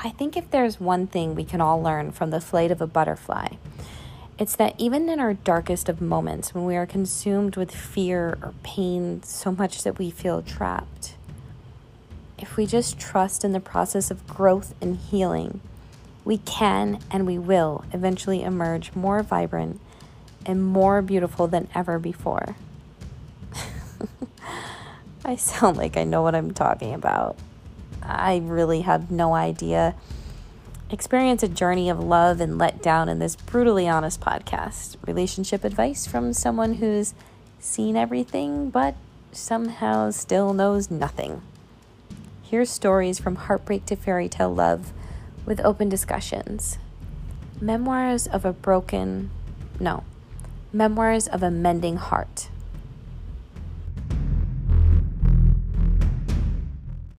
I think if there's one thing we can all learn from the flight of a butterfly, it's that even in our darkest of moments, when we are consumed with fear or pain so much that we feel trapped, if we just trust in the process of growth and healing, we can and we will eventually emerge more vibrant and more beautiful than ever before. I sound like I know what I'm talking about. I really have no idea experience a journey of love and letdown in this brutally honest podcast. Relationship advice from someone who's seen everything but somehow still knows nothing. Hear stories from heartbreak to fairy tale love with open discussions. Memoirs of a broken, no, memoirs of a mending heart.